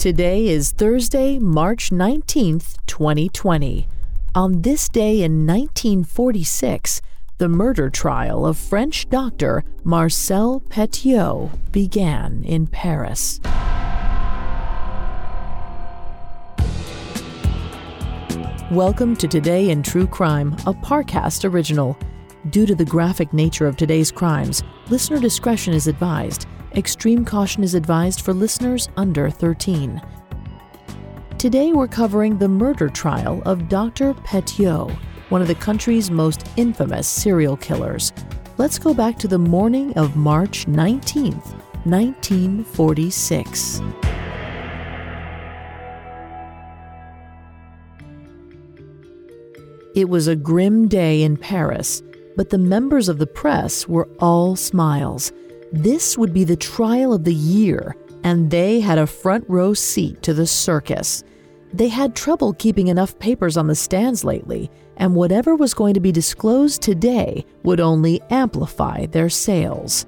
Today is Thursday, March 19th, 2020. On this day in 1946, the murder trial of French doctor Marcel Petiot began in Paris. Welcome to Today in True Crime, a Parcast original. Due to the graphic nature of today's crimes, listener discretion is advised. Extreme caution is advised for listeners under 13. Today we're covering the murder trial of Dr. Petiot, one of the country's most infamous serial killers. Let's go back to the morning of March 19th, 1946. It was a grim day in Paris, but the members of the press were all smiles. This would be the trial of the year, and they had a front row seat to the circus. They had trouble keeping enough papers on the stands lately, and whatever was going to be disclosed today would only amplify their sales.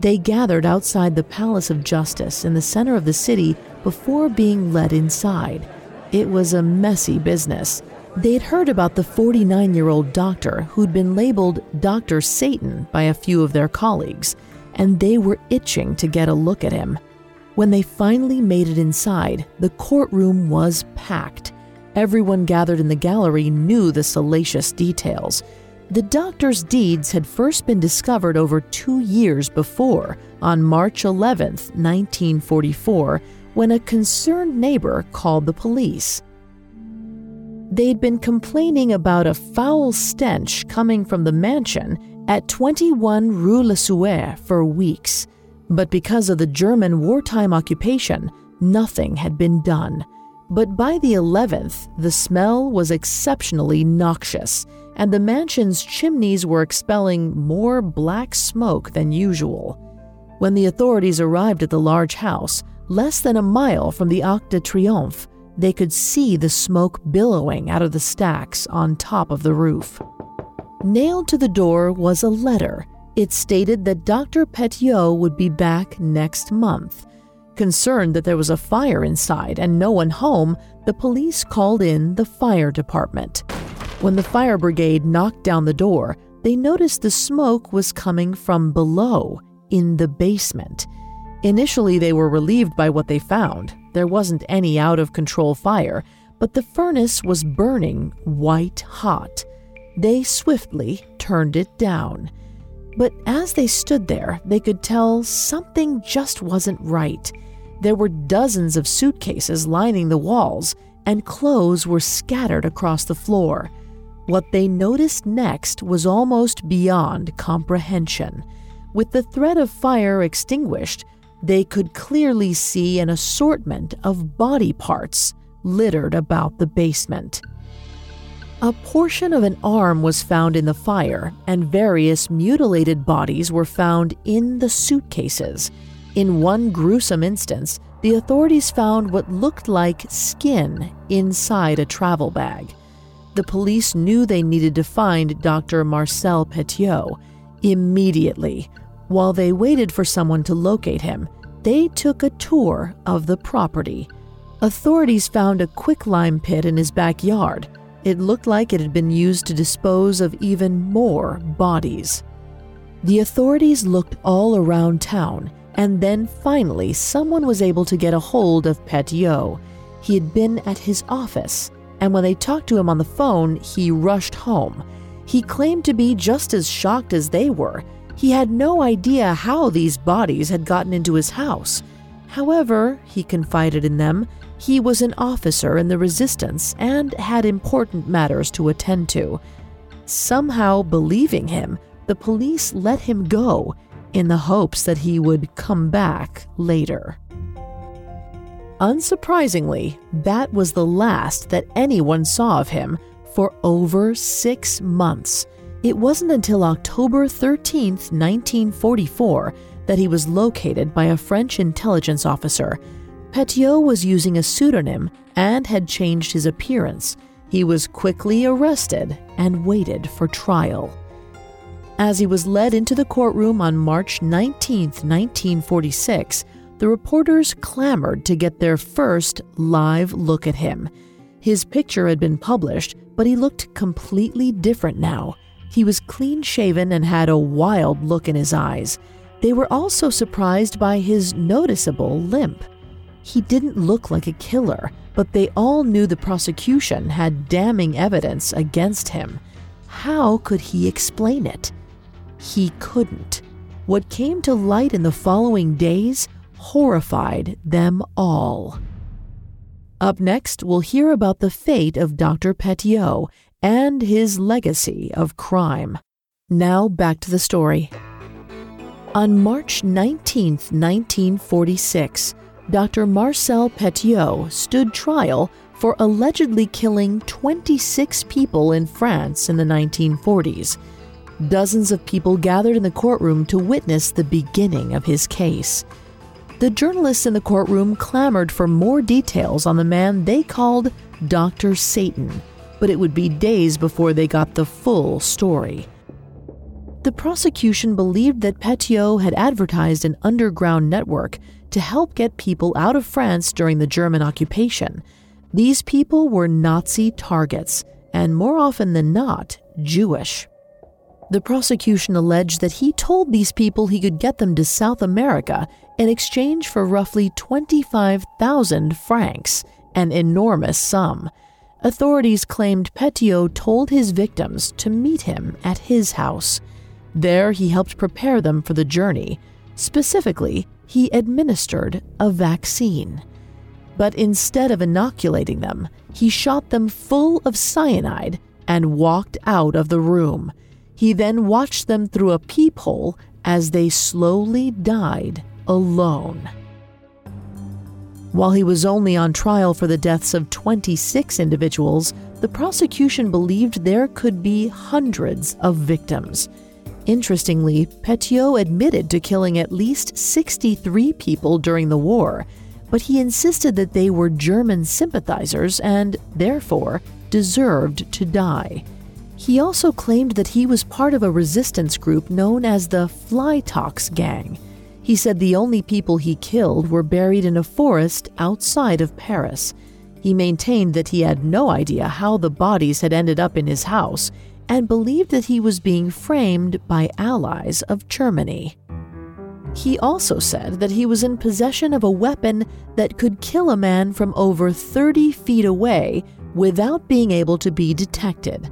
They gathered outside the Palace of Justice in the center of the city before being led inside. It was a messy business. They'd heard about the 49 year old doctor who'd been labeled Dr. Satan by a few of their colleagues and they were itching to get a look at him. When they finally made it inside, the courtroom was packed. Everyone gathered in the gallery knew the salacious details. The doctor's deeds had first been discovered over two years before, on March 11, 1944, when a concerned neighbor called the police. They'd been complaining about a foul stench coming from the mansion at 21 Rue Le Sueur for weeks, but because of the German wartime occupation, nothing had been done. But by the 11th, the smell was exceptionally noxious, and the mansion's chimneys were expelling more black smoke than usual. When the authorities arrived at the large house, less than a mile from the Arc de Triomphe, they could see the smoke billowing out of the stacks on top of the roof. Nailed to the door was a letter. It stated that Dr. Petiot would be back next month. Concerned that there was a fire inside and no one home, the police called in the fire department. When the fire brigade knocked down the door, they noticed the smoke was coming from below, in the basement. Initially, they were relieved by what they found. There wasn't any out of control fire, but the furnace was burning white hot. They swiftly turned it down. But as they stood there, they could tell something just wasn't right. There were dozens of suitcases lining the walls, and clothes were scattered across the floor. What they noticed next was almost beyond comprehension. With the threat of fire extinguished, they could clearly see an assortment of body parts littered about the basement. A portion of an arm was found in the fire, and various mutilated bodies were found in the suitcases. In one gruesome instance, the authorities found what looked like skin inside a travel bag. The police knew they needed to find Dr. Marcel Petiot immediately. While they waited for someone to locate him, they took a tour of the property. Authorities found a quicklime pit in his backyard it looked like it had been used to dispose of even more bodies. The authorities looked all around town, and then finally someone was able to get a hold of Petiot. He had been at his office, and when they talked to him on the phone, he rushed home. He claimed to be just as shocked as they were. He had no idea how these bodies had gotten into his house. However, he confided in them, he was an officer in the resistance and had important matters to attend to. Somehow, believing him, the police let him go in the hopes that he would come back later. Unsurprisingly, that was the last that anyone saw of him for over six months. It wasn't until October 13, 1944, that he was located by a French intelligence officer. Petiot was using a pseudonym and had changed his appearance. He was quickly arrested and waited for trial. As he was led into the courtroom on March 19, 1946, the reporters clamored to get their first live look at him. His picture had been published, but he looked completely different now. He was clean shaven and had a wild look in his eyes. They were also surprised by his noticeable limp. He didn't look like a killer, but they all knew the prosecution had damning evidence against him. How could he explain it? He couldn't. What came to light in the following days horrified them all. Up next, we'll hear about the fate of Dr. Petiot and his legacy of crime. Now back to the story. On March 19, 1946, Dr. Marcel Petiot stood trial for allegedly killing 26 people in France in the 1940s. Dozens of people gathered in the courtroom to witness the beginning of his case. The journalists in the courtroom clamored for more details on the man they called Dr. Satan but it would be days before they got the full story. The prosecution believed that Petiot had advertised an underground network to help get people out of France during the German occupation. These people were Nazi targets, and more often than not, Jewish. The prosecution alleged that he told these people he could get them to South America in exchange for roughly 25,000 francs, an enormous sum. Authorities claimed Petiot told his victims to meet him at his house. There, he helped prepare them for the journey. Specifically, he administered a vaccine. But instead of inoculating them, he shot them full of cyanide and walked out of the room. He then watched them through a peephole as they slowly died alone. While he was only on trial for the deaths of 26 individuals, the prosecution believed there could be hundreds of victims. Interestingly, Petiot admitted to killing at least 63 people during the war, but he insisted that they were German sympathizers and, therefore, deserved to die. He also claimed that he was part of a resistance group known as the Flytox Gang. He said the only people he killed were buried in a forest outside of Paris. He maintained that he had no idea how the bodies had ended up in his house and believed that he was being framed by allies of Germany. He also said that he was in possession of a weapon that could kill a man from over 30 feet away without being able to be detected.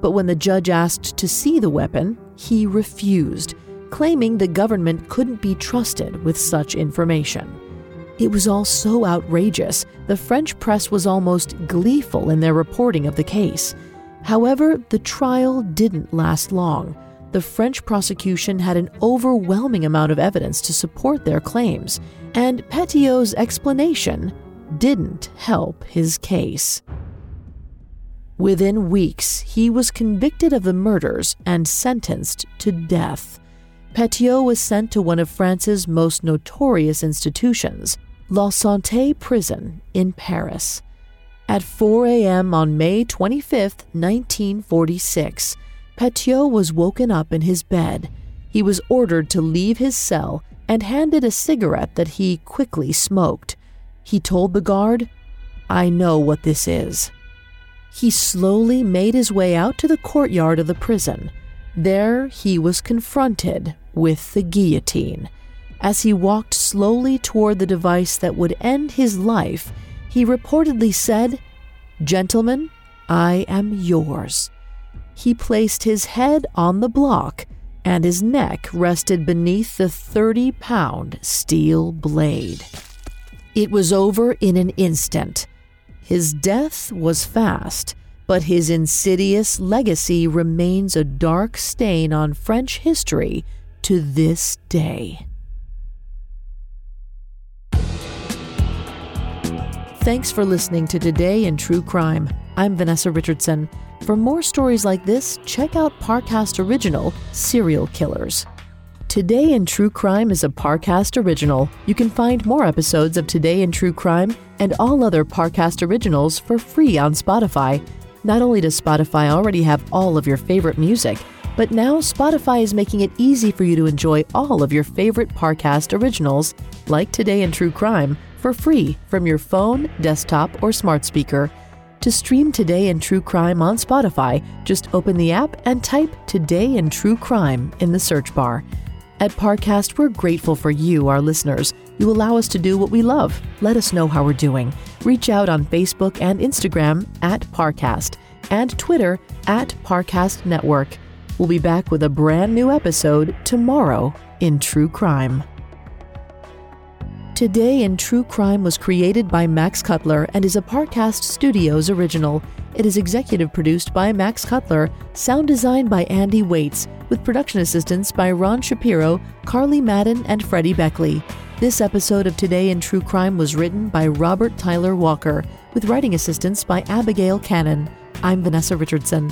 But when the judge asked to see the weapon, he refused claiming the government couldn't be trusted with such information. It was all so outrageous, the French press was almost gleeful in their reporting of the case. However, the trial didn't last long. The French prosecution had an overwhelming amount of evidence to support their claims, and Petiot's explanation didn't help his case. Within weeks, he was convicted of the murders and sentenced to death. Petiot was sent to one of France's most notorious institutions, La Santé Prison in Paris. At 4 a.m. on May 25, 1946, Petiot was woken up in his bed. He was ordered to leave his cell and handed a cigarette that he quickly smoked. He told the guard, I know what this is. He slowly made his way out to the courtyard of the prison. There he was confronted with the guillotine. As he walked slowly toward the device that would end his life, he reportedly said, Gentlemen, I am yours. He placed his head on the block, and his neck rested beneath the 30 pound steel blade. It was over in an instant. His death was fast, but his insidious legacy remains a dark stain on French history to this day. Thanks for listening to Today in True Crime. I'm Vanessa Richardson. For more stories like this, check out Parcast Original Serial Killers. Today in True Crime is a Parcast original. You can find more episodes of Today in True Crime and all other Parcast originals for free on Spotify. Not only does Spotify already have all of your favorite music, but now Spotify is making it easy for you to enjoy all of your favorite Parcast originals, like Today in True Crime, for free from your phone, desktop, or smart speaker. To stream Today in True Crime on Spotify, just open the app and type Today in True Crime in the search bar. At Parcast, we're grateful for you, our listeners. You allow us to do what we love. Let us know how we're doing. Reach out on Facebook and Instagram at Parcast and Twitter at Parcast Network. We'll be back with a brand new episode tomorrow in True Crime. Today in True Crime was created by Max Cutler and is a Parcast Studios original. It is executive produced by Max Cutler, sound designed by Andy Waits, with production assistance by Ron Shapiro, Carly Madden, and Freddie Beckley. This episode of Today in True Crime was written by Robert Tyler Walker, with writing assistance by Abigail Cannon. I'm Vanessa Richardson.